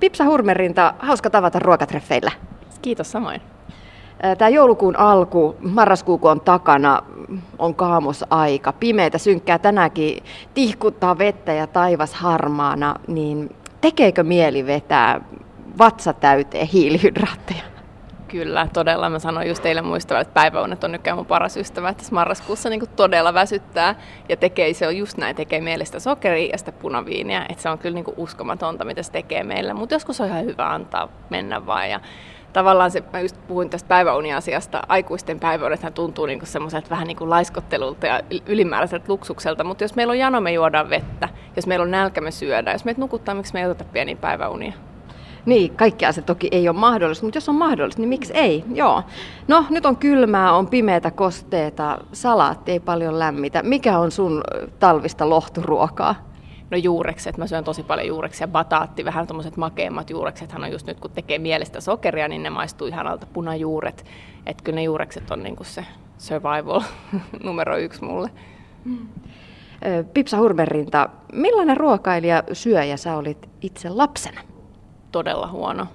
Pipsa Hurmerinta, hauska tavata ruokatreffeillä. Kiitos samoin. Tämä joulukuun alku, marraskuu on takana, on kaamosaika, pimeitä, synkkää tänäkin, tihkuttaa vettä ja taivas harmaana, niin tekeekö mieli vetää vatsa täyteen hiilihydraatteja? Kyllä, todella. Mä sanoin just teille muistava, että päiväunet on nykyään mun paras ystävä, että marraskuussa niin todella väsyttää ja tekee, se on just näin, tekee mielestä sokeria ja sitä punaviiniä, että se on kyllä niin uskomatonta, mitä se tekee meillä, mutta joskus on ihan hyvä antaa mennä vaan. Ja tavallaan se, mä just puhuin tästä päiväuniasiasta, aikuisten päiväunethan tuntuu niin semmoiselta vähän niin kuin laiskottelulta ja ylimääräiseltä luksukselta, mutta jos meillä on jano, me juodaan vettä, jos meillä on nälkä, me syödään, jos meitä nukuttaa, miksi me ei oteta pieniä päiväunia? Niin, kaikkea se toki ei ole mahdollista, mutta jos on mahdollista, niin miksi ei? Joo. No, nyt on kylmää, on pimeätä, kosteeta, salaatti ei paljon lämmitä. Mikä on sun talvista lohturuokaa? No juurekset, mä syön tosi paljon juureksia, bataatti, vähän tuommoiset makeimmat juureksethan on just nyt kun tekee mielestä sokeria, niin ne maistuu ihanalta punajuuret. Että kyllä ne juurekset on niinku se survival numero yksi mulle. Pipsa Hurmerinta, millainen ruokailija syöjä sä olit itse lapsena? Todella huono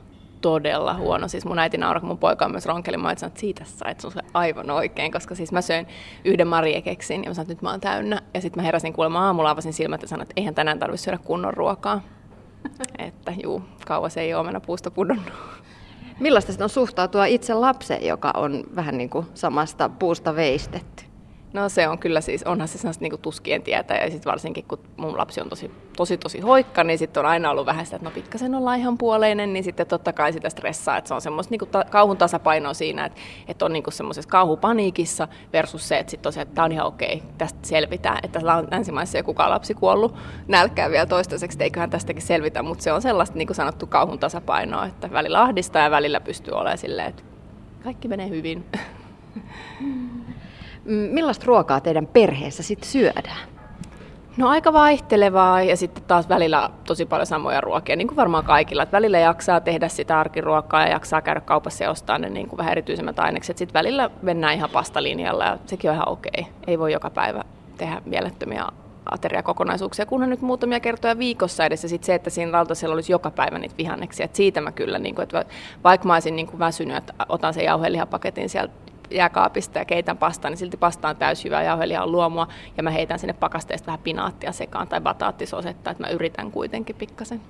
todella huono. Siis mun äiti nauraa, kun mun poika on myös ronkeli, mä että siitä sait sun aivan oikein, koska siis mä söin yhden mariekeksin ja mä sanoin, että nyt mä oon täynnä. Ja sitten mä heräsin kuulemma aamulla, avasin silmät ja sanoin, että eihän tänään tarvitse syödä kunnon ruokaa. että juu, kauas ei ole mennä puusta pudonnut. Millaista sitten on suhtautua itse lapseen, joka on vähän niin kuin samasta puusta veistetty? No se on kyllä siis, onhan se sellaista niin tuskien tietä ja sitten varsinkin kun mun lapsi on tosi tosi, tosi hoikka, niin sitten on aina ollut vähän sitä, että no pikkasen ollaan ihan puoleinen, niin sitten totta kai sitä stressaa, että se on semmoista niin ta- kauhun tasapainoa siinä, että, että on niin semmoisessa kauhupaniikissa versus se, että sitten tosiaan, että tämä on ihan okei, tästä selvitään, että länsimaissa ei kukaan lapsi kuollut nälkää vielä toistaiseksi, että eiköhän tästäkin selvitä, mutta se on sellaista niin kuin sanottu kauhun tasapainoa, että välillä ahdistaa ja välillä pystyy olemaan silleen, että kaikki menee hyvin. Millaista ruokaa teidän perheessä sitten syödään? No aika vaihtelevaa ja sitten taas välillä tosi paljon samoja ruokia, niin kuin varmaan kaikilla. Että välillä jaksaa tehdä sitä arkiruokaa ja jaksaa käydä kaupassa ja ostaa ne niin kuin vähän erityisemmät ainekset. Sitten välillä mennään ihan pastalinjalla ja sekin on ihan okei. Ei voi joka päivä tehdä mielettömiä ateriakokonaisuuksia, kunhan nyt muutamia kertoja viikossa edes. Ja sitten se, että siinä lautasella olisi joka päivä niitä vihanneksia. Siitä mä kyllä, niin kuin, että vaikka mä olisin niin kuin väsynyt, että otan sen jauhelihapaketin sieltä jääkaapista ja keitän pastaa, niin silti pasta on täys hyvää jauhelihan luomua ja mä heitän sinne pakasteesta vähän pinaattia sekaan tai bataattisosetta, että mä yritän kuitenkin pikkasen.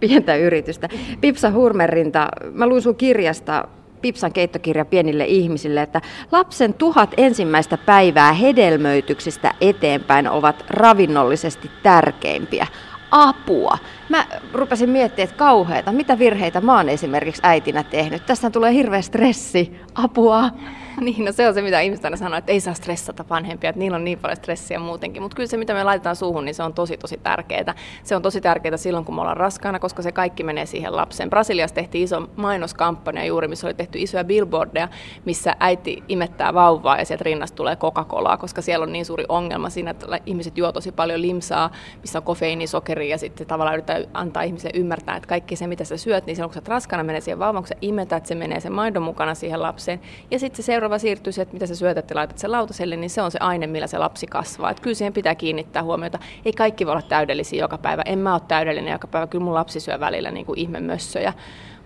Pientä yritystä. Pipsa Hurmerinta, mä luin sun kirjasta Pipsan keittokirja pienille ihmisille, että lapsen tuhat ensimmäistä päivää hedelmöityksistä eteenpäin ovat ravinnollisesti tärkeimpiä apua. Mä rupesin miettimään, että kauheita, mitä virheitä mä oon esimerkiksi äitinä tehnyt. Tästä tulee hirveä stressi, apua. Niin, no se on se, mitä ihmiset aina sanoo, että ei saa stressata vanhempia, että niillä on niin paljon stressiä muutenkin. Mutta kyllä se, mitä me laitetaan suuhun, niin se on tosi, tosi tärkeää. Se on tosi tärkeää silloin, kun me ollaan raskaana, koska se kaikki menee siihen lapseen. Brasiliassa tehtiin iso mainoskampanja juuri, missä oli tehty isoja billboardeja, missä äiti imettää vauvaa ja sieltä rinnasta tulee Coca-Colaa, koska siellä on niin suuri ongelma siinä, että ihmiset juo tosi paljon limsaa, missä on kofeiini, sokeri ja sitten tavallaan yritetään antaa ihmisille ymmärtää, että kaikki se, mitä sä syöt, niin silloin kun sä raskana menee siihen vauvaan, kun sä imetät, se menee sen maidon mukana siihen lapseen. Ja sitten se seuraava siirtyy se, että mitä sä syötät ja laitat sen lautaselle, niin se on se aine, millä se lapsi kasvaa. Että kyllä siihen pitää kiinnittää huomiota. Ei kaikki voi olla täydellisiä joka päivä. En mä ole täydellinen joka päivä. Kyllä mun lapsi syö välillä niin kuin ihmemössöjä.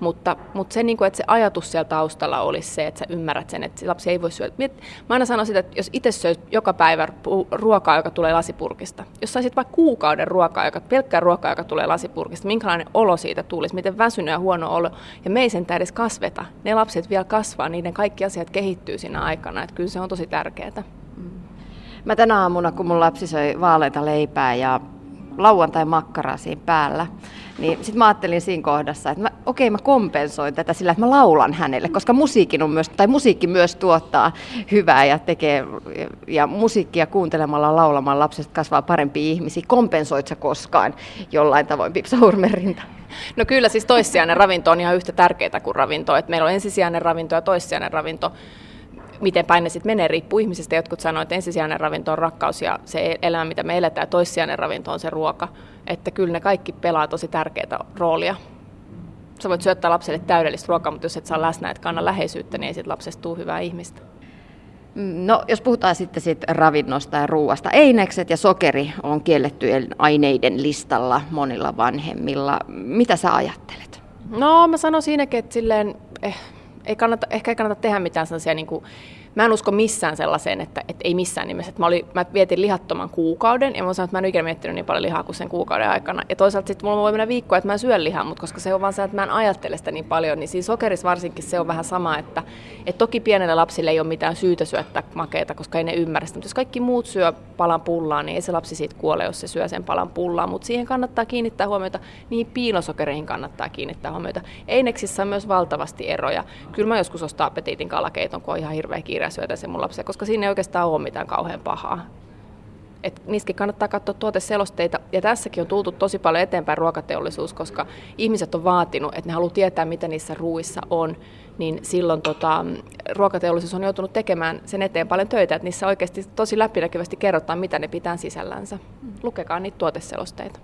Mutta, mutta se, niin kuin, että se ajatus siellä taustalla olisi se, että sä ymmärrät sen, että se lapsi ei voi syödä. Mä aina sanon sitä, että jos itse syöt joka päivä ruokaa, joka tulee lasipurkista, jos saisit vaikka kuukauden ruokaa, joka, pelkkää ruokaa, joka tulee lasipurkista, minkälainen olo siitä tulisi, miten väsynyt ja huono olo, ja me ei sen edes kasveta. Ne lapset vielä kasvaa, niiden kaikki asiat kehittyy siinä aikana, että kyllä se on tosi tärkeää. Mä tänä aamuna, kun mun lapsi söi vaaleita leipää ja lauantai makkaraa siinä päällä, niin sitten mä ajattelin siinä kohdassa, että mä, okei mä kompensoin tätä sillä, että mä laulan hänelle, koska musiikin on myös, tai musiikki myös tuottaa hyvää ja tekee, ja musiikkia kuuntelemalla laulamalla lapset kasvaa parempi ihmisiä. Kompensoit sä koskaan jollain tavoin Pipsa Hurmerinta? No kyllä, siis toissijainen ravinto on ihan yhtä tärkeää kuin ravinto. että meillä on ensisijainen ravinto ja toissijainen ravinto miten päin ne sitten menee, riippuu ihmisistä. Jotkut sanoo, että ensisijainen ravinto on rakkaus ja se elämä, mitä me eletään, ja toissijainen ravinto on se ruoka. Että kyllä ne kaikki pelaa tosi tärkeää roolia. Sä voit syöttää lapselle täydellistä ruokaa, mutta jos et saa läsnä, että kanna läheisyyttä, niin ei sit lapsesta tule hyvää ihmistä. Mm, no, jos puhutaan sitten siitä ravinnosta ja ruoasta, einekset ja sokeri on kiellettyjen aineiden listalla monilla vanhemmilla. Mitä sä ajattelet? No, mä sanon siinäkin, että silleen, eh, ei kannata, ehkä ei kannata tehdä mitään sellaisia niin kuin mä en usko missään sellaiseen, että, että ei missään nimessä. Että mä, oli, mä vietin lihattoman kuukauden ja mä sanoin, että mä en ikinä miettinyt niin paljon lihaa kuin sen kuukauden aikana. Ja toisaalta sitten mulla voi mennä viikkoa, että mä en syö lihaa, mutta koska se on vaan se, että mä en ajattele sitä niin paljon, niin siinä sokerissa varsinkin se on vähän sama, että, että toki pienelle lapsille ei ole mitään syytä syöttää makeita, koska ei ne ymmärrä sitä. Mutta jos kaikki muut syö palan pullaa, niin ei se lapsi siitä kuole, jos se syö sen palan pullaa. Mutta siihen kannattaa kiinnittää huomiota, niin piilosokereihin kannattaa kiinnittää huomiota. Eineksissä on myös valtavasti eroja. Kyllä mä joskus ostaa apetiitin kalakeiton, kun on ihan hirveä kiire syötä se mun lapsia, koska siinä ei oikeastaan ole mitään kauhean pahaa. Et niissäkin kannattaa katsoa tuoteselosteita. Ja tässäkin on tultu tosi paljon eteenpäin ruokateollisuus, koska ihmiset on vaatinut, että ne haluaa tietää, mitä niissä ruuissa on. Niin silloin tota, ruokateollisuus on joutunut tekemään sen eteen paljon töitä, että niissä oikeasti tosi läpinäkyvästi kerrotaan, mitä ne pitää sisällänsä. Lukekaa niitä tuoteselosteita.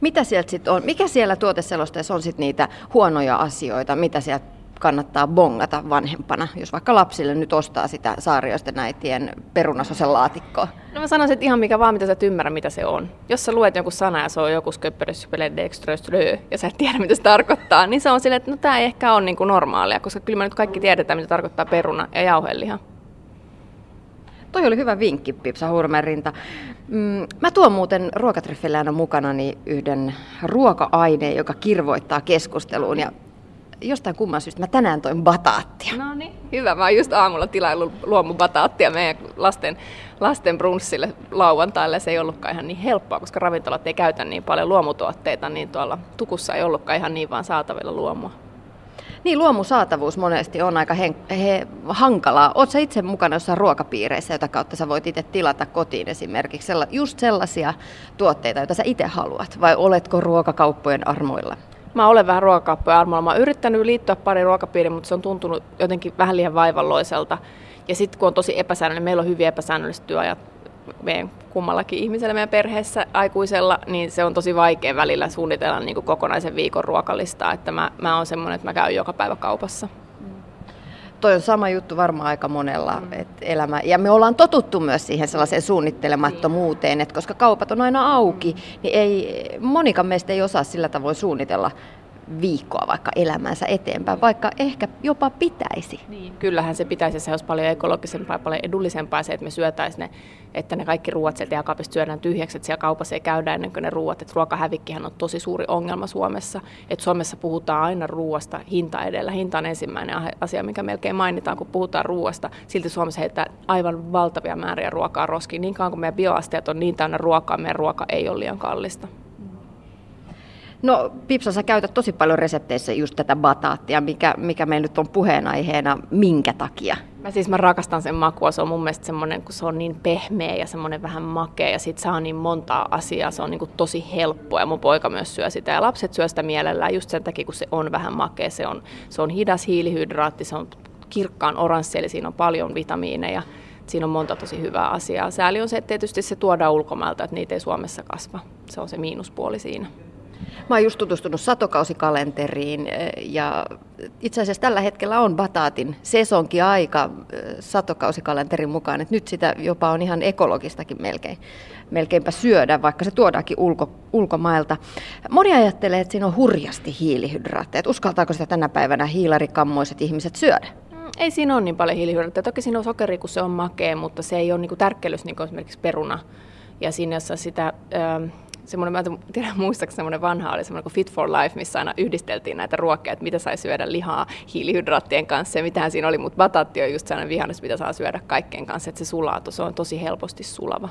Mitä sieltä sitten on? Mikä siellä tuoteselosteessa on sitten niitä huonoja asioita? Mitä sieltä kannattaa bongata vanhempana, jos vaikka lapsille nyt ostaa sitä saarioisten äitien perunasosen laatikkoa? No mä sanoisin, että ihan mikä vaan, mitä sä et ymmärrä, mitä se on. Jos sä luet jonkun sana ja se on joku sköpperessypele ja sä et tiedä, mitä se tarkoittaa, niin se on silleen, että no tää ei ehkä ole niin kuin normaalia, koska kyllä me nyt kaikki tiedetään, mitä tarkoittaa peruna ja jauheliha. Toi oli hyvä vinkki, Pipsa Hurmerinta. Mm, mä tuon muuten ruokatreffillä aina mukanani yhden ruoka-aineen, joka kirvoittaa keskusteluun. Ja jostain kumman syystä mä tänään toin bataattia. No niin, hyvä. Mä oon just aamulla tilaillut bataattia meidän lasten, lasten brunssille lauantaille. Se ei ollutkaan ihan niin helppoa, koska ravintolat ei käytä niin paljon luomutuotteita, niin tuolla tukussa ei ollutkaan ihan niin vaan saatavilla luomua. Niin, luomusaatavuus monesti on aika hen, he, hankalaa. Oletko itse mukana jossain ruokapiireissä, jota kautta sä voit itse tilata kotiin esimerkiksi just sellaisia tuotteita, joita sä itse haluat, vai oletko ruokakauppojen armoilla? Mä olen vähän ruokakauppoja armoilla. Mä oon yrittänyt liittyä pari ruokapiiriin, mutta se on tuntunut jotenkin vähän liian vaivalloiselta. Ja sitten kun on tosi epäsäännöllinen, meillä on hyvin epäsäännölliset työajat meidän kummallakin ihmisellä meidän perheessä aikuisella, niin se on tosi vaikea välillä suunnitella niin kuin kokonaisen viikon ruokalistaa. Että mä, mä oon semmoinen, että mä käyn joka päivä kaupassa toi on sama juttu varmaan aika monella mm. et elämä. Ja me ollaan totuttu myös siihen sellaiseen suunnittelemattomuuteen, että koska kaupat on aina auki, niin ei, monikaan meistä ei osaa sillä tavoin suunnitella viikkoa vaikka elämänsä eteenpäin, vaikka ehkä jopa pitäisi. Niin. Kyllähän se pitäisi, se olisi paljon ekologisempaa paljon edullisempaa se, että me syötäisiin ne, että ne kaikki ruoat sieltä jääkaapista syödään tyhjäksi, että siellä kaupassa ei käydä ennen kuin ne ruoat, että ruokahävikkihän on tosi suuri ongelma Suomessa, että Suomessa puhutaan aina ruoasta hinta edellä, hinta on ensimmäinen asia, mikä melkein mainitaan, kun puhutaan ruoasta, silti Suomessa heittää aivan valtavia määriä ruokaa roskiin, niin kauan kuin meidän bioasteet on niin täynnä ruokaa, meidän ruoka ei ole liian kallista. No Pipsa, sä käytät tosi paljon resepteissä just tätä bataattia, mikä, mikä meillä nyt on puheenaiheena, minkä takia? Mä siis mä rakastan sen makua, se on mun mielestä semmoinen, kun se on niin pehmeä ja semmoinen vähän makea ja sit saa niin montaa asiaa, se on niin kuin tosi helppoa ja mun poika myös syö sitä ja lapset syö sitä mielellään just sen takia, kun se on vähän makea, se on, se on hidas hiilihydraatti, se on kirkkaan oranssi, eli siinä on paljon vitamiineja, siinä on monta tosi hyvää asiaa. Sääli on se, että tietysti se tuodaan ulkomailta, että niitä ei Suomessa kasva, se on se miinuspuoli siinä. Mä oon just tutustunut satokausikalenteriin eh, ja itse asiassa tällä hetkellä on bataatin sesonkin aika eh, satokausikalenterin mukaan, että nyt sitä jopa on ihan ekologistakin melkein, melkeinpä syödä, vaikka se tuodaankin ulko, ulkomailta. Moni ajattelee, että siinä on hurjasti hiilihydraatteja. Uskaltaako sitä tänä päivänä hiilarikammoiset ihmiset syödä? Mm, ei siinä ole niin paljon hiilihydraatteja. Toki siinä on sokeri, kun se on makea, mutta se ei ole niin tärkkelys niin kuin esimerkiksi peruna. Ja siinä, jossa sitä... Öö, semmoinen, mä en tiedä muistaakseni semmoinen vanha oli semmoinen kuin Fit for Life, missä aina yhdisteltiin näitä ruokia, että mitä sai syödä lihaa hiilihydraattien kanssa ja mitähän siinä oli, mutta bataatti on just sellainen vihannes, mitä saa syödä kaikkien kanssa, että se sulaa, se on tosi helposti sulava.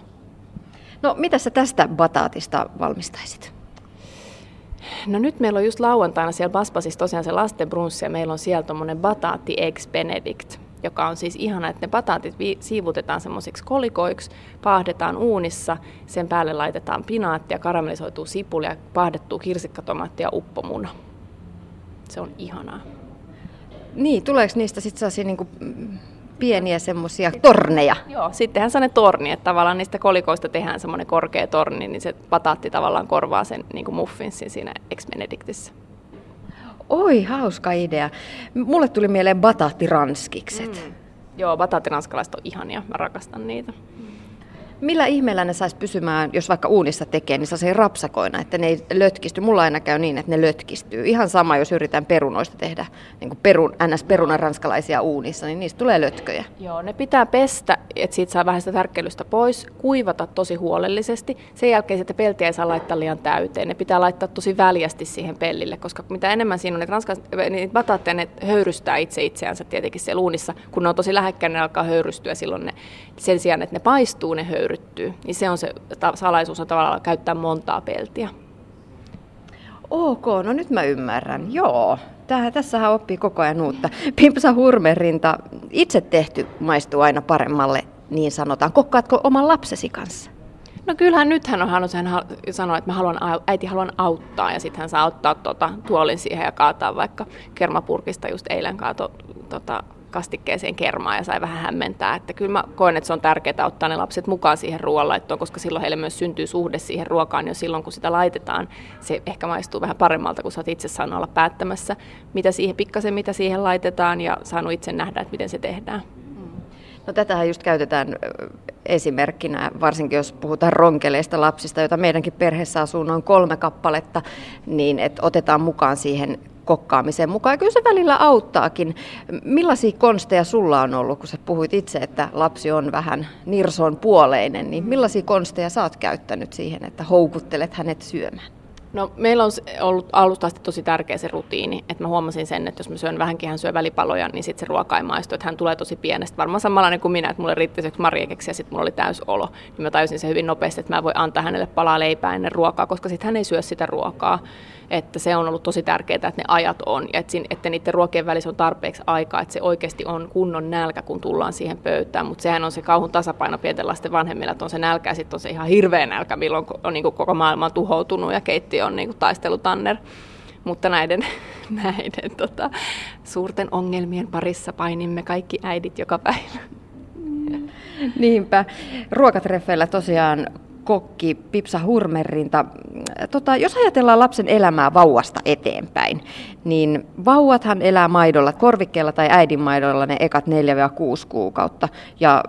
No mitä sä tästä bataatista valmistaisit? No nyt meillä on just lauantaina siellä Baspasissa tosiaan se lasten brunssi ja meillä on siellä tuommoinen bataatti eggs benedict joka on siis ihana, että ne pataatit siivutetaan semmoisiksi kolikoiksi, paahdetaan uunissa, sen päälle laitetaan pinaattia, karamellisoituu sipulia, paahdettuu kirsikkatomaattia ja uppomuna. Se on ihanaa. Niin, tuleeko niistä sitten sellaisia niin pieniä semmoisia torneja? Joo, sittenhän se on ne torni, että tavallaan niistä kolikoista tehdään semmoinen korkea torni, niin se pataatti tavallaan korvaa sen niin kuin muffinsin siinä Ex Benedictissä. Oi, hauska idea. Mulle tuli mieleen bataattiranskikset. Mm. Joo, bataatiranskalaiset on ihania, mä rakastan niitä. Millä ihmeellä ne saisi pysymään, jos vaikka uunissa tekee, niin se rapsakoina, että ne ei lötkisty. Mulla aina käy niin, että ne lötkistyy. Ihan sama, jos yritän perunoista tehdä niin kuin perun, ns-perunan ranskalaisia uunissa, niin niistä tulee lötköjä. Joo, ne pitää pestä, että siitä saa vähän sitä tärkkelystä pois, kuivata tosi huolellisesti. Sen jälkeen sitä peltiä ei saa laittaa liian täyteen. Ne pitää laittaa tosi väljästi siihen pellille, koska mitä enemmän siinä on, että ranskalaiset, niin bataatteja ne höyrystää itse itseänsä tietenkin siellä uunissa. Kun ne on tosi lähekkäin, ne alkaa höyrystyä silloin ne, sen sijaan, että ne paistuu, ne höyrystyy höyryttyy. Niin se on se salaisuus on tavallaan käyttää montaa peltiä. Ok, no nyt mä ymmärrän. Joo, Tähän, tässähän oppii koko ajan uutta. Pimpsa hurmerinta, itse tehty maistuu aina paremmalle, niin sanotaan. Kokkaatko oman lapsesi kanssa? No kyllähän nythän on halunnut hän sanoa, että mä haluan, äiti haluan auttaa ja sitten hän saa ottaa tuota, tuolin siihen ja kaataa vaikka kermapurkista just eilen kaato tota, kastikkeeseen kermaa ja sai vähän hämmentää. Että kyllä mä koen, että se on tärkeää ottaa ne lapset mukaan siihen ruoanlaittoon, koska silloin heille myös syntyy suhde siihen ruokaan jo silloin, kun sitä laitetaan. Se ehkä maistuu vähän paremmalta, kun sä oot itse saanut olla päättämässä, mitä siihen, pikkasen mitä siihen laitetaan ja saanut itse nähdä, että miten se tehdään. No tätähän just käytetään esimerkkinä, varsinkin jos puhutaan ronkeleista lapsista, joita meidänkin perheessä asuu noin kolme kappaletta, niin että otetaan mukaan siihen kokkaamiseen mukaan. Kyllä se välillä auttaakin. Millaisia konsteja sulla on ollut, kun sä puhuit itse, että lapsi on vähän nirson puoleinen, niin millaisia konsteja sä oot käyttänyt siihen, että houkuttelet hänet syömään? No, meillä on ollut alusta asti tosi tärkeä se rutiini, että mä huomasin sen, että jos mä syön vähänkin, hän syö välipaloja, niin sitten se ruoka ei maistu, että hän tulee tosi pienestä. Varmaan samanlainen kuin minä, että mulle riitti se marjekeksi ja sitten mulla oli täys olo. Niin mä tajusin se hyvin nopeasti, että mä voin antaa hänelle palaa leipää ennen ruokaa, koska sitten hän ei syö sitä ruokaa että se on ollut tosi tärkeää, että ne ajat on ja että, että niiden ruokien välissä on tarpeeksi aikaa, että se oikeasti on kunnon nälkä, kun tullaan siihen pöytään, mutta sehän on se kauhun tasapaino pienten lasten vanhemmilla, että on se nälkä ja sitten on se ihan hirveä nälkä, milloin on niin koko maailma on tuhoutunut ja keitti on niin kuin taistelutanner. Mutta näiden, näiden tota, suurten ongelmien parissa painimme kaikki äidit joka päivä. Niinpä. Ruokatreffeillä tosiaan kokki Pipsa Hurmerinta. Tota, jos ajatellaan lapsen elämää vauvasta eteenpäin, niin vauvathan elää maidolla, korvikkeella tai äidinmaidolla ne ekat 4-6 kuukautta. Ja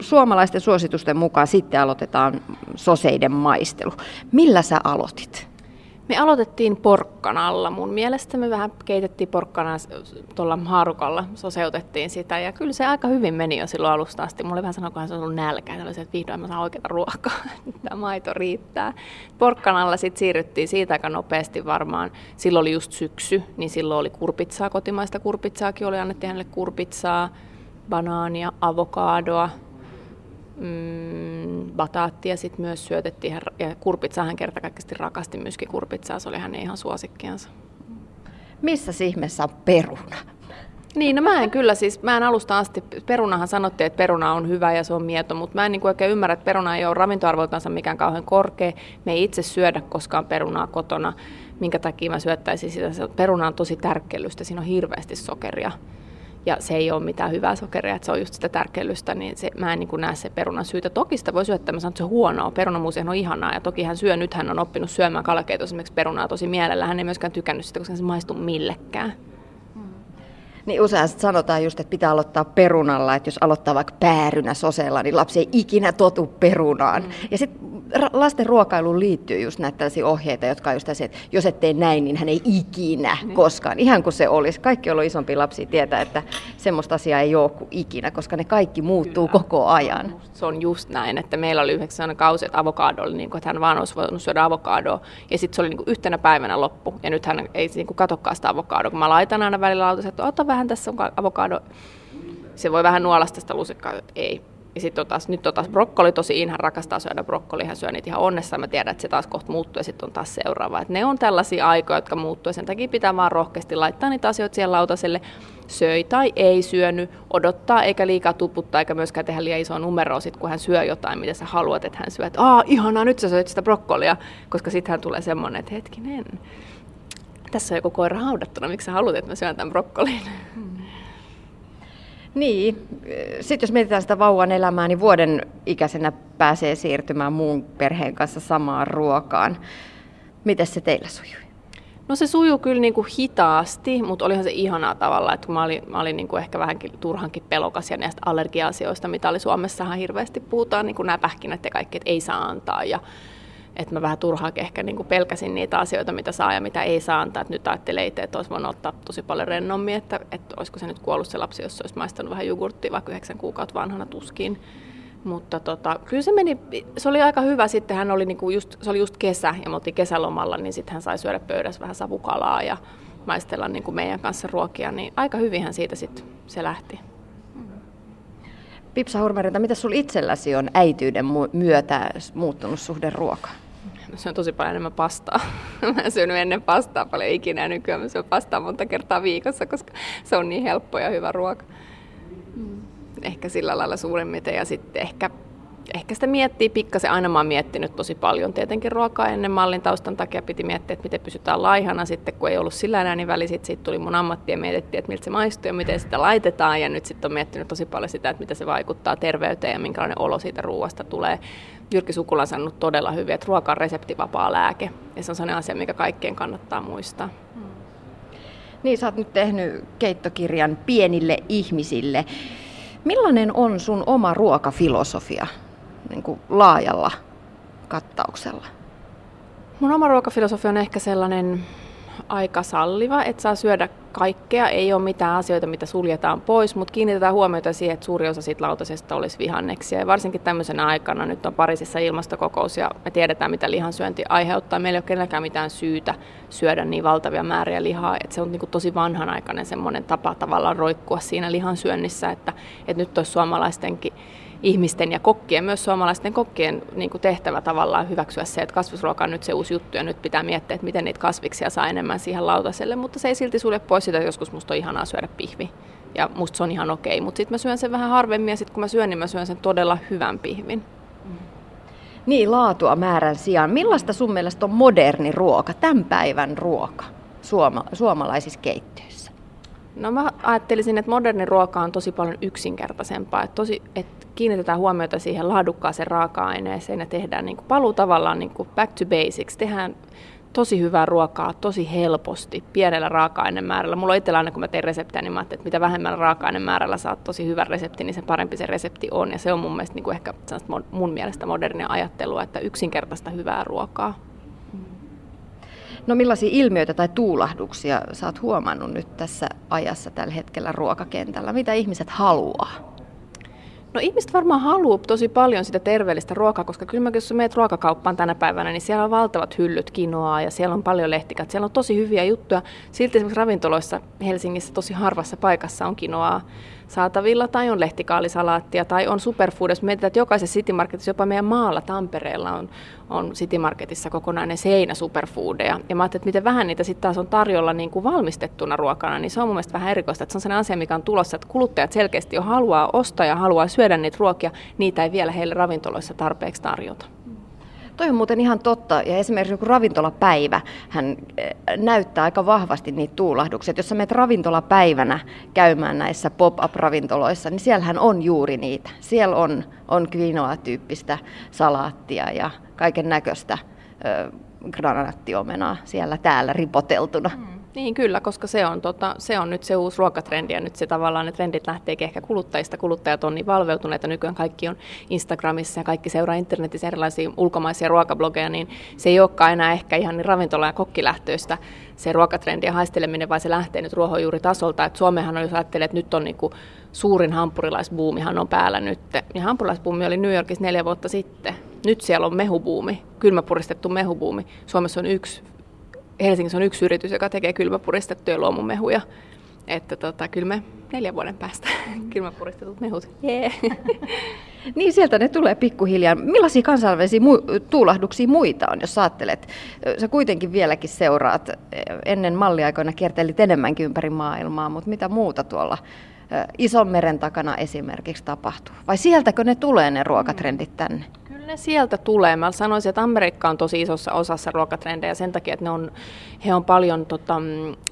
suomalaisten suositusten mukaan sitten aloitetaan soseiden maistelu. Millä sä aloitit? Me aloitettiin porkkanalla. Mun mielestä me vähän keitettiin porkkanaa tuolla haarukalla, soseutettiin sitä ja kyllä se aika hyvin meni jo silloin alusta asti. Mulla oli vähän sanoa, se on ollut nälkä, että vihdoin mä saan oikeaa ruokaa, tämä maito riittää. Porkkanalla sitten siirryttiin siitä aika nopeasti varmaan. Silloin oli just syksy, niin silloin oli kurpitsaa, kotimaista kurpitsaakin oli, annettiin hänelle kurpitsaa, banaania, avokadoa, mm, bataattia sitten myös syötettiin. Ja kurpitsaa hän kertakaikkisesti rakasti myöskin kurpitsaa, se oli hänen ihan suosikkiansa. Missä ihmeessä on peruna? Niin, no mä en kyllä siis, mä en alusta asti, perunahan sanottiin, että peruna on hyvä ja se on mieto, mutta mä en niin oikein ymmärrä, että peruna ei ole ravintoarvoltansa mikään kauhean korkea. Me ei itse syödä koskaan perunaa kotona, minkä takia mä syöttäisin sitä. Peruna on tosi tärkkellystä, siinä on hirveästi sokeria ja se ei ole mitään hyvää sokeria, että se on just sitä tärkeilystä, niin se, mä en niin näe se perunan syytä. Toki sitä voi syöttää, mä sanon, että se on huonoa, perunamuusihan on ihanaa, ja toki hän syö, nyt hän on oppinut syömään kalakeitoa esimerkiksi perunaa tosi mielellä, hän ei myöskään tykännyt sitä, koska se maistuu millekään. Niin usein sanotaan just, että pitää aloittaa perunalla, että jos aloittaa vaikka päärynä soseella, niin lapsi ei ikinä totu perunaan. Mm. Ja sitten lasten ruokailuun liittyy just näitä tällaisia ohjeita, jotka on just tässä, että jos et tee näin, niin hän ei ikinä mm. koskaan. Ihan kuin se olisi. Kaikki, on isompi lapsi, tietää, että semmoista asiaa ei ole kuin ikinä, koska ne kaikki muuttuu Kyllä. koko ajan. Se on just näin, että meillä oli yhdeksi sellainen kausi, että avokado oli, niin kuin, että hän vaan olisi voinut syödä avokadoa. Ja sitten se oli niin kuin yhtenä päivänä loppu. Ja nyt hän ei niin kuin katokkaan sitä avokadoa. Kun mä laitan aina välillä lautaseen, että ota vähän tässä on avokado. Se voi vähän nuolasta sitä lusikkaa, että ei. Ja sitten taas, nyt on taas brokkoli, tosi hän rakastaa syödä brokkoli, hän syö niitä ihan onnessa, mä tiedän, että se taas kohta muuttuu ja sitten on taas seuraava. Et ne on tällaisia aikoja, jotka muuttuu ja sen takia pitää vaan rohkeasti laittaa niitä asioita siellä lautaselle, söi tai ei syönyt, odottaa eikä liikaa tuputtaa eikä myöskään tehdä liian isoa numeroa sit, kun hän syö jotain, mitä sä haluat, että hän syö, että aah, ihanaa, nyt sä syöt sitä brokkolia, koska sitten hän tulee semmoinen, että hetkinen, tässä on joku koira haudattuna, miksi sä haluat, että mä syön tämän brokkolin? Hmm. Niin, sitten jos mietitään sitä vauvan elämää, niin vuoden ikäisenä pääsee siirtymään muun perheen kanssa samaan ruokaan. Miten se teillä sujui? No se sujuu kyllä niin kuin hitaasti, mutta olihan se ihanaa tavalla, että kun mä olin, mä olin niin kuin ehkä vähänkin turhankin pelokas ja näistä allergia-asioista, mitä oli Suomessahan hirveästi puhutaan, niin kuin nämä pähkinät ja kaikki, että ei saa antaa ja että mä vähän turhaan ehkä niin pelkäsin niitä asioita, mitä saa ja mitä ei saa antaa. Että nyt ajattelin itse, että olisi voinut ottaa tosi paljon rennommin, että, että olisiko se nyt kuollut se lapsi, jos se olisi maistanut vähän jogurttia vaikka yhdeksän kuukautta vanhana tuskin. Mutta tota, kyllä se meni, se oli aika hyvä. Sitten hän oli niinku just, se oli just kesä ja me oltiin kesälomalla, niin sitten hän sai syödä pöydässä vähän savukalaa ja maistella niinku meidän kanssa ruokia. Niin aika hyvin hän siitä sitten se lähti. Pipsa Hurmerinta, mitä sinulla itselläsi on äityyden myötä muuttunut suhde ruokaan? Mä syön tosi paljon enemmän pastaa. mä en syönyt ennen pastaa paljon ikinä ja nykyään mä syön pastaa monta kertaa viikossa, koska se on niin helppo ja hyvä ruoka. Mm. Ehkä sillä lailla suuremmiten ja sitten ehkä ehkä sitä miettii pikkasen, aina mä oon miettinyt tosi paljon tietenkin ruokaa ennen mallin taustan takia piti miettiä, että miten pysytään laihana sitten, kun ei ollut sillä enää niin väli, sitten sit tuli mun ammatti ja mietittiin, että miltä se maistuu ja miten sitä laitetaan ja nyt sitten on miettinyt tosi paljon sitä, että miten se vaikuttaa terveyteen ja minkälainen olo siitä ruoasta tulee. Jyrki Sukula on sanonut todella hyvin, että ruoka on reseptivapaa lääke ja se on sellainen asia, mikä kaikkien kannattaa muistaa. Hmm. Niin, sä oot nyt tehnyt keittokirjan pienille ihmisille. Millainen on sun oma ruokafilosofia? Niin kuin laajalla kattauksella? Mun oma ruokafilosofia on ehkä sellainen aika salliva, että saa syödä kaikkea, ei ole mitään asioita, mitä suljetaan pois, mutta kiinnitetään huomiota siihen, että suuri osa siitä lautasesta olisi vihanneksia. Ja varsinkin tämmöisenä aikana, nyt on Pariisissa ilmastokokous ja me tiedetään, mitä lihansyönti aiheuttaa. Meillä ei ole kenelläkään mitään syytä syödä niin valtavia määriä lihaa, että se on niin tosi vanhanaikainen semmoinen tapa tavallaan roikkua siinä lihansyönnissä, että, että nyt olisi suomalaistenkin ihmisten ja kokkien, myös suomalaisten kokkien niin kuin tehtävä tavallaan hyväksyä se, että kasvisruoka on nyt se uusi juttu ja nyt pitää miettiä, että miten niitä kasviksia saa enemmän siihen lautaselle, mutta se ei silti sulje pois sitä, että joskus musta on ihanaa syödä pihvi ja musta se on ihan okei, mutta sitten mä syön sen vähän harvemmin ja sitten kun mä syön, niin mä syön sen todella hyvän pihvin. Niin, laatua määrän sijaan. Millaista sun mielestä on moderni ruoka, tämän päivän ruoka suoma- suomalaisissa keittiöissä? No mä ajattelisin, että moderni ruoka on tosi paljon yksinkertaisempaa. Että, tosi, että kiinnitetään huomiota siihen laadukkaaseen raaka-aineeseen ja tehdään niin kuin paluu tavallaan niin kuin back to basics. Tehdään tosi hyvää ruokaa tosi helposti, pienellä raaka-ainemäärällä. Mulla on itsellä aina, kun mä teen reseptiä, niin mä että mitä vähemmällä raaka-ainemäärällä saat tosi hyvän reseptin, niin sen parempi se resepti on. Ja se on mun mielestä niin kuin ehkä mun mielestä modernia ajattelua, että yksinkertaista hyvää ruokaa. No millaisia ilmiöitä tai tuulahduksia sä oot huomannut nyt tässä ajassa tällä hetkellä ruokakentällä? Mitä ihmiset haluaa? No ihmiset varmaan haluaa tosi paljon sitä terveellistä ruokaa, koska kyllä mä, jos meet ruokakauppaan tänä päivänä, niin siellä on valtavat hyllyt kinoaa ja siellä on paljon lehtikat. Siellä on tosi hyviä juttuja. Silti esimerkiksi ravintoloissa Helsingissä tosi harvassa paikassa on kinoaa saatavilla, tai on lehtikaalisalaattia, tai on superfood. Jos mietitään, että jokaisessa City Marketissa, jopa meidän maalla Tampereella on, on City Marketissa kokonainen seinä superfoodeja. Ja mä ajattelin, että miten vähän niitä sitten taas on tarjolla niin kuin valmistettuna ruokana, niin se on mun mielestä vähän erikoista. Että se on sellainen asia, mikä on tulossa, että kuluttajat selkeästi jo haluaa ostaa ja haluaa syödä niitä ruokia, niitä ei vielä heille ravintoloissa tarpeeksi tarjota. Toi on muuten ihan totta. Ja esimerkiksi joku ravintolapäivä, hän eh, näyttää aika vahvasti niitä tuulahduksia. Jos sä menet ravintolapäivänä käymään näissä pop-up-ravintoloissa, niin siellähän on juuri niitä. Siellä on, on quinoa-tyyppistä salaattia ja kaiken näköistä granaattiomenaa siellä täällä ripoteltuna. Mm. Niin kyllä, koska se on, tota, se on nyt se uusi ruokatrendi ja nyt se tavallaan ne trendit lähtee ehkä kuluttajista. Kuluttajat on niin valveutuneita, nykyään kaikki on Instagramissa ja kaikki seuraa internetissä erilaisia ulkomaisia ruokablogeja, niin se ei olekaan enää ehkä ihan niin ravintola- ja kokkilähtöistä se ruokatrendien haisteleminen, vaan se lähtee nyt ruohonjuuritasolta. Et Suomehan on, jos ajattelee, että nyt on niin kuin suurin hampurilaisbuumihan on päällä nyt. Ja hampurilaisbuumi oli New Yorkissa neljä vuotta sitten. Nyt siellä on mehubuumi, kylmäpuristettu mehubuumi. Suomessa on yksi Helsingissä on yksi yritys, joka tekee kylmäpuristettuja luomumehuja. Että tota, kyllä me neljän vuoden päästä kylmäpuristetut mehut. Yeah. niin sieltä ne tulee pikkuhiljaa. Millaisia kansainvälisiä mu- tuulahduksia muita on, jos ajattelet? Sä kuitenkin vieläkin seuraat. Ennen malliaikoina kiertelit enemmänkin ympäri maailmaa, mutta mitä muuta tuolla ison meren takana esimerkiksi tapahtuu? Vai sieltäkö ne tulee ne ruokatrendit tänne? Kyllä ne sieltä tulee. Mä sanoisin, että Amerikka on tosi isossa osassa ruokatrendejä sen takia, että ne on, he on paljon tota,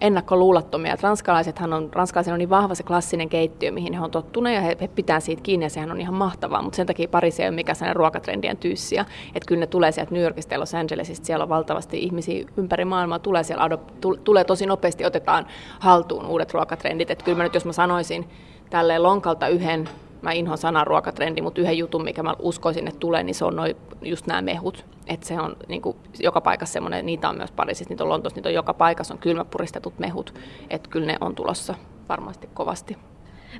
ennakkoluulottomia. Ranskalaisethan on, ranskalaisen on niin vahva se klassinen keittiö, mihin he on tottuneet ja he, he pitää siitä kiinni ja sehän on ihan mahtavaa, mutta sen takia Pariisi ei ole mikään sellainen ruokatrendien tyyssiä. Että kyllä ne tulee sieltä New Yorkista ja Los Angelesista, siellä on valtavasti ihmisiä ympäri maailmaa, tulee siellä adop, tulee tosi nopeasti, otetaan haltuun uudet ruokatrendit. Että kyllä mä nyt, jos mä sanoisin tälleen lonkalta yhden mä inhoan sanan ruokatrendi, mutta yhden jutun, mikä mä uskoisin, että tulee, niin se on noi, just nämä mehut. Että se on niin kuin, joka paikassa semmoinen, niitä on myös Pariisissa, niitä on Lontoossa, niitä on joka paikassa, on kylmäpuristetut mehut. Että kyllä ne on tulossa varmasti kovasti.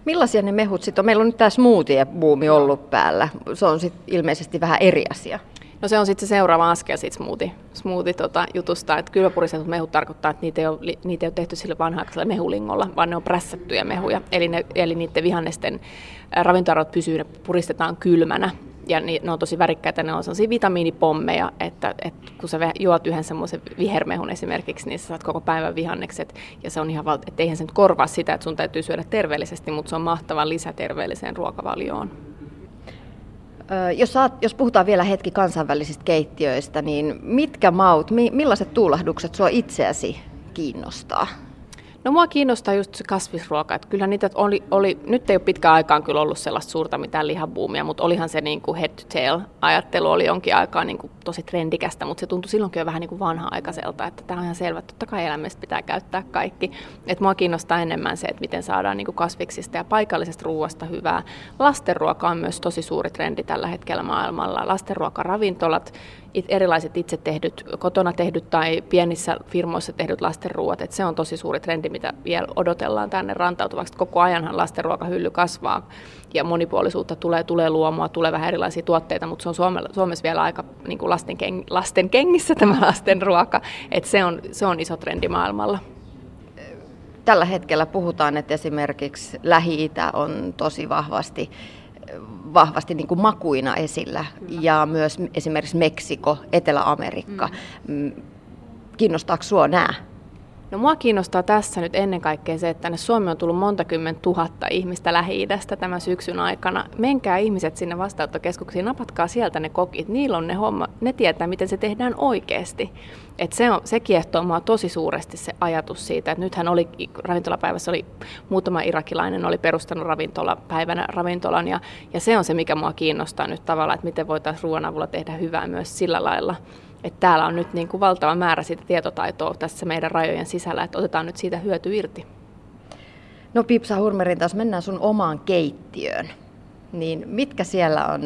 Millaisia ne mehut sitten on? Meillä on nyt tämä smoothie-buumi ollut päällä. Se on sitten ilmeisesti vähän eri asia. No se on sitten se seuraava askel siitä smoothie, smoothie tota, jutusta, että kylmäpuristetut mehut tarkoittaa, että niitä ei ole, niitä ei ole tehty sillä vanhaisella mehulingolla, vaan ne on prässättyjä mehuja. Eli, ne, eli niiden vihannesten ravintoarvot pysyy, ne puristetaan kylmänä. Ja ne on tosi värikkäitä, ne on sellaisia vitamiinipommeja, että, että kun sä juot yhden semmoisen vihermehun esimerkiksi, niin sä saat koko päivän vihannekset. Ja se on ihan, että eihän se nyt korvaa sitä, että sun täytyy syödä terveellisesti, mutta se on mahtava lisä terveelliseen ruokavalioon. Jos, saat, jos puhutaan vielä hetki kansainvälisistä keittiöistä, niin mitkä maut, millaiset tuulahdukset sua itseäsi kiinnostaa? No mua kiinnostaa just se kasvisruoka, että kyllä niitä oli, oli, nyt ei ole pitkään aikaan kyllä ollut sellaista suurta mitään lihabuumia, mutta olihan se niin kuin head to tail ajattelu oli jonkin aikaa niin kuin tosi trendikästä, mutta se tuntui silloinkin jo vähän niin kuin vanha-aikaiselta, että tämä on ihan selvä, totta kai elämästä pitää käyttää kaikki. Että mua kiinnostaa enemmän se, että miten saadaan niin kuin kasviksista ja paikallisesta ruoasta hyvää. Lastenruoka on myös tosi suuri trendi tällä hetkellä maailmalla. Lastenruokaravintolat, erilaiset itse tehdyt, kotona tehdyt tai pienissä firmoissa tehdyt lastenruoat, että se on tosi suuri trendi, mitä vielä odotellaan tänne rantautuvaksi. Koko ajanhan lastenruokahylly kasvaa ja monipuolisuutta tulee, tulee luomua, tulee vähän erilaisia tuotteita, mutta se on Suomessa vielä aika niin kuin lasten, keng, lasten kengissä tämä lastenruoka, että se on, se on iso trendi maailmalla. Tällä hetkellä puhutaan, että esimerkiksi Lähi-Itä on tosi vahvasti vahvasti niin kuin makuina esillä Kyllä. ja myös esimerkiksi Meksiko, Etelä-Amerikka. Mm. Kiinnostaako sinua nämä? No mua kiinnostaa tässä nyt ennen kaikkea se, että tänne Suomeen on tullut monta kymmentä tuhatta ihmistä Lähi-idästä tämän syksyn aikana. Menkää ihmiset sinne vastaanottokeskuksiin, napatkaa sieltä ne kokit. Niillä on ne homma, ne tietää, miten se tehdään oikeasti. Et se, on, se kiehtoo mua tosi suuresti se ajatus siitä, että nythän oli ravintolapäivässä oli muutama irakilainen oli perustanut ravintolapäivänä ravintolan ja, ja se on se, mikä mua kiinnostaa nyt tavallaan, että miten voitaisiin ruoan avulla tehdä hyvää myös sillä lailla että täällä on nyt niin kuin valtava määrä sitä tietotaitoa tässä meidän rajojen sisällä, että otetaan nyt siitä hyöty irti. No Pipsa Hurmerin, taas mennään sun omaan keittiöön. Niin mitkä siellä on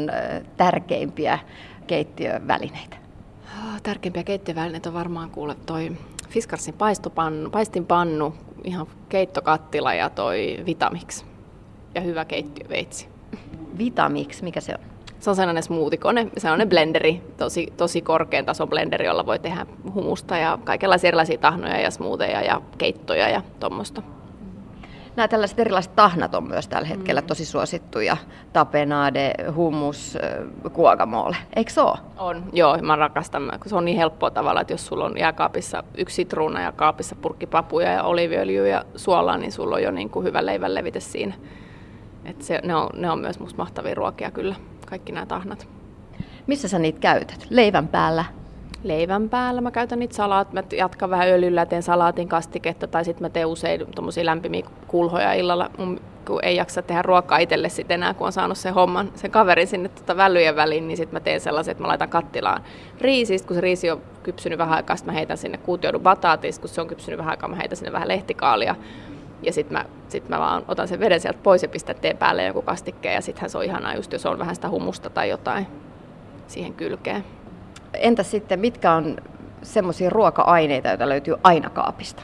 tärkeimpiä keittiövälineitä? Oh, tärkeimpiä keittiövälineitä on varmaan kuule toi Fiskarsin paistopannu, paistinpannu, ihan keittokattila ja toi Vitamix. Ja hyvä keittiöveitsi. Vitamix, mikä se on? Se on sellainen smoothie-kone, sellainen blenderi, tosi, tosi korkean tason blenderi, jolla voi tehdä humusta ja kaikenlaisia erilaisia tahnoja ja smoothieja ja keittoja ja tuommoista. Nämä tällaiset erilaiset tahnat on myös tällä hetkellä mm. tosi suosittuja. Tapenade, hummus, kuokamoole. Eikö se ole? On, joo. Mä rakastan, kun se on niin helppoa tavalla, että jos sulla on jääkaapissa yksi sitruuna ja kaapissa purkkipapuja ja oliiviöljyä ja suolaa, niin sulla on jo niin kuin hyvä leivän levite siinä. Et se, ne, on, ne on myös musta mahtavia ruokia kyllä kaikki nämä tahnat. Missä sä niitä käytät? Leivän päällä? Leivän päällä. Mä käytän niitä salaat. Mä jatkan vähän öljyllä, teen salaatin kastiketta tai sitten mä teen usein tuommoisia lämpimiä kulhoja illalla, kun ei jaksa tehdä ruokaa itselle sitten enää, kun on saanut sen homman, sen kaverin sinne tota välyjen väliin, niin sitten mä teen sellaiset, että mä laitan kattilaan riisistä, kun se riisi on kypsynyt vähän aikaa, mä heitän sinne kuutioidun bataatista, kun se on kypsynyt vähän aikaa, mä heitän sinne vähän lehtikaalia ja sitten mä, sit mä vaan otan sen veden sieltä pois ja pistän teen päälle joku kastikkeen ja sittenhän se on ihanaa just jos on vähän sitä humusta tai jotain siihen kylkeen. Entä sitten, mitkä on semmoisia ruoka-aineita, joita löytyy aina kaapista?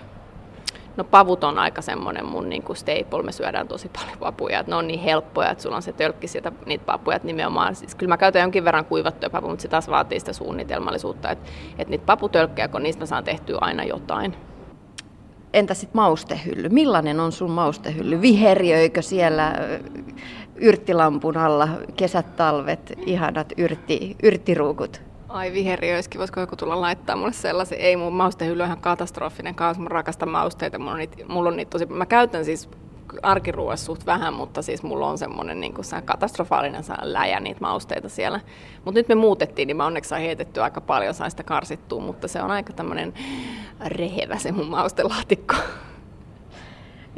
No pavut on aika semmoinen mun niin kuin staple, me syödään tosi paljon papuja, että ne on niin helppoja, että sulla on se tölkki sieltä niitä papuja, että nimenomaan, siis kyllä mä käytän jonkin verran kuivattuja papuja, mutta se taas vaatii sitä suunnitelmallisuutta, että, että niitä paputölkkejä, kun niistä mä saan tehtyä aina jotain. Entä sitten maustehylly? Millainen on sun maustehylly? Viheriöikö siellä yrttilampun alla kesät, talvet, ihanat yrtti, yrttiruukut? Ai viheriöiskin, voisiko joku tulla laittaa mulle sellaisen? Ei, mun maustehylly on ihan katastrofinen kanssa, mä rakastan mausteita, mulla on niitä, mulla on niitä tosi, mä käytän siis arkiruoassa suht vähän, mutta siis mulla on semmoinen niin katastrofaalinen läjä niitä mausteita siellä. Mutta nyt me muutettiin, niin mä onneksi sain heitettyä aika paljon, sain sitä karsittua, mutta se on aika tämmöinen rehevä se mun maustelaatikko.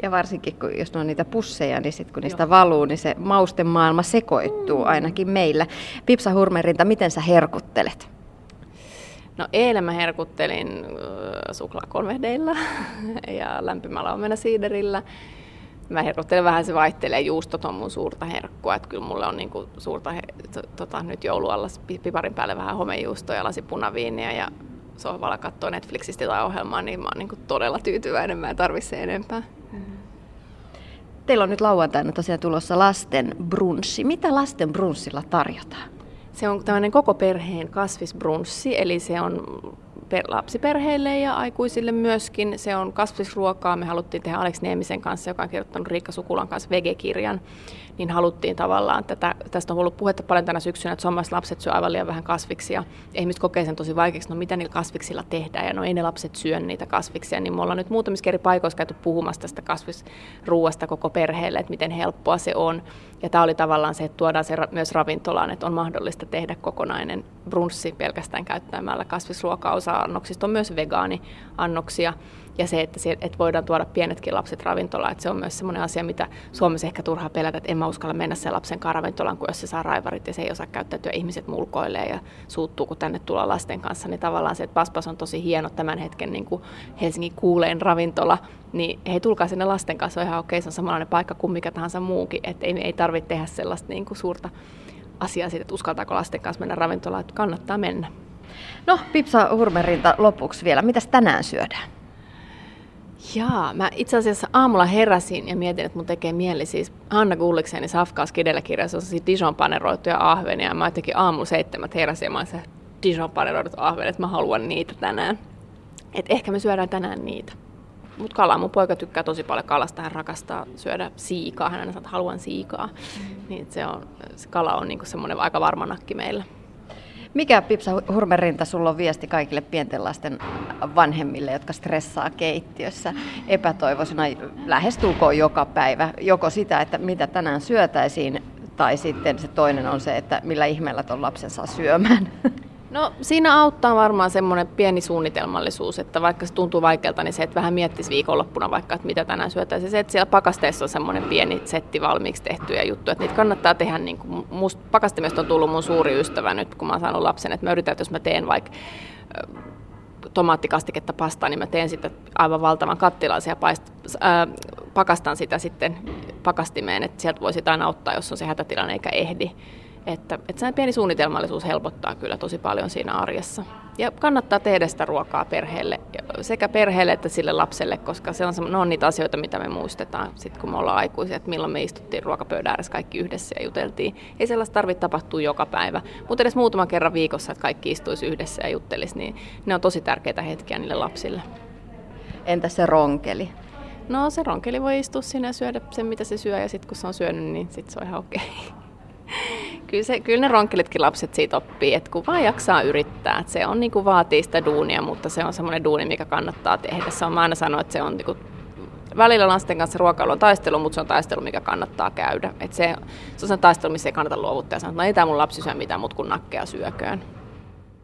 Ja varsinkin, kun jos on niitä pusseja, niin sitten kun niistä Joo. valuu, niin se mausten maailma sekoittuu mm. ainakin meillä. Pipsa Hurmerinta, miten sä herkuttelet? No eilen mä herkuttelin suklaakonvehdeilla ja lämpimällä omena siiderillä. Mä herkuttelen vähän, se vaihtelee. Juustot on mun suurta herkkua, että kyllä mulla on niinku suurta, he, tota, nyt joulualla piparin päälle vähän homejuustoja ja lasi punaviiniä ja sohvalla katsoo Netflixistä tai ohjelmaa, niin mä oon niinku todella tyytyväinen, mä en tarvitse enempää. Teillä on nyt lauantaina tosiaan tulossa lasten brunssi. Mitä lasten brunssilla tarjotaan? Se on tämmöinen koko perheen kasvisbrunssi, eli se on lapsiperheille ja aikuisille myöskin. Se on kasvisruokaa. Me haluttiin tehdä Alex Niemisen kanssa, joka on kirjoittanut Riikka Sukulan kanssa vegekirjan niin haluttiin tavallaan, tätä, tästä on ollut puhetta paljon tänä syksynä, että suomalaiset lapset syö aivan liian vähän kasviksia. Ihmiset kokee sen tosi vaikeaksi, no mitä niillä kasviksilla tehdään, ja no ei ne lapset syö niitä kasviksia, niin me ollaan nyt muutamissa eri paikoissa käyty puhumassa tästä kasvisruuasta koko perheelle, että miten helppoa se on. Ja tämä oli tavallaan se, että tuodaan se myös ravintolaan, että on mahdollista tehdä kokonainen brunssi pelkästään käyttämällä kasvisruokaa. Osa annoksista on myös vegaaniannoksia ja se, että, se, että voidaan tuoda pienetkin lapset ravintolaan, että se on myös sellainen asia, mitä Suomessa ehkä turhaa pelätä, että en mä uskalla mennä sen lapsen ravintolaan, kun jos se saa raivarit ja se ei osaa käyttäytyä, ihmiset mulkoilee ja suuttuu, kun tänne tullaan lasten kanssa, niin tavallaan se, että Paspas on tosi hieno tämän hetken niin kuin Helsingin kuuleen ravintola, niin hei, tulkaa sinne lasten kanssa, on ihan okei, se on samanlainen paikka kuin mikä tahansa muukin, että ei, ei tarvitse tehdä sellaista niin kuin suurta asiaa siitä, että uskaltaako lasten kanssa mennä ravintolaan, että kannattaa mennä. No, Pipsa Hurmerinta lopuksi vielä. Mitäs tänään syödään? Jaa, mä itse asiassa aamulla heräsin ja mietin, että mun tekee mieli siis Hanna Gullikseni Safkaas kirjassa on siis Dijon paneroituja ahvenia. Ja mä jotenkin aamulla seitsemät heräsin ja mä se Dijon paneroidut ahvenet, että mä haluan niitä tänään. Et ehkä me syödään tänään niitä. Mutta kalaa, mun poika tykkää tosi paljon kalasta, hän rakastaa syödä siikaa, hän aina sanoo, että haluan siikaa. Niin se, on, se kala on niinku semmoinen aika varma nakki meillä. Mikä Pipsa Hurmerinta sulla on viesti kaikille pienten lasten vanhemmille, jotka stressaa keittiössä epätoivoisena lähestulkoon joka päivä? Joko sitä, että mitä tänään syötäisiin, tai sitten se toinen on se, että millä ihmeellä tuon lapsen saa syömään? No siinä auttaa varmaan semmoinen pieni suunnitelmallisuus, että vaikka se tuntuu vaikealta, niin se, että vähän miettisi viikonloppuna vaikka, että mitä tänään syötäisiin. Se, että siellä pakasteessa on semmoinen pieni setti valmiiksi tehtyjä juttuja, että niitä kannattaa tehdä. Niin kuin, musta pakastimesta on tullut mun suuri ystävä nyt, kun mä oon saanut lapsen, että mä yritän, että jos mä teen vaikka tomaattikastiketta pastaa, niin mä teen sitten aivan valtavan kattilan ja paist, ää, pakastan sitä sitten pakastimeen, että sieltä voi sitä aina ottaa, jos on se hätätilanne eikä ehdi. Että, että se pieni suunnitelmallisuus helpottaa kyllä tosi paljon siinä arjessa. Ja kannattaa tehdä sitä ruokaa perheelle, sekä perheelle että sille lapselle, koska se on, ne on niitä asioita, mitä me muistetaan sitten, kun me ollaan aikuisia, että milloin me istuttiin ruokapöydän ääressä kaikki yhdessä ja juteltiin. Ei sellaista tarvitse tapahtua joka päivä, mutta edes muutaman kerran viikossa, että kaikki istuisi yhdessä ja juttelisi, niin ne on tosi tärkeitä hetkiä niille lapsille. Entä se ronkeli? No se ronkeli voi istua siinä ja syödä sen, mitä se syö, ja sitten kun se on syönyt, niin sitten se on ihan okei. Okay kyllä, se, kyllä ne ronkelitkin lapset siitä oppii, että kun vaan jaksaa yrittää. Että se on niin kuin vaatii sitä duunia, mutta se on semmoinen duuni, mikä kannattaa tehdä. Se on, mä aina sanon, että se on niin kuin, välillä lasten kanssa ruokailu on taistelu, mutta se on taistelu, mikä kannattaa käydä. Et se, se on se taistelu, missä ei kannata luovuttaa ja sanoa, että no ei tämä mun lapsi syö mitään, mutta kun nakkeja syököön.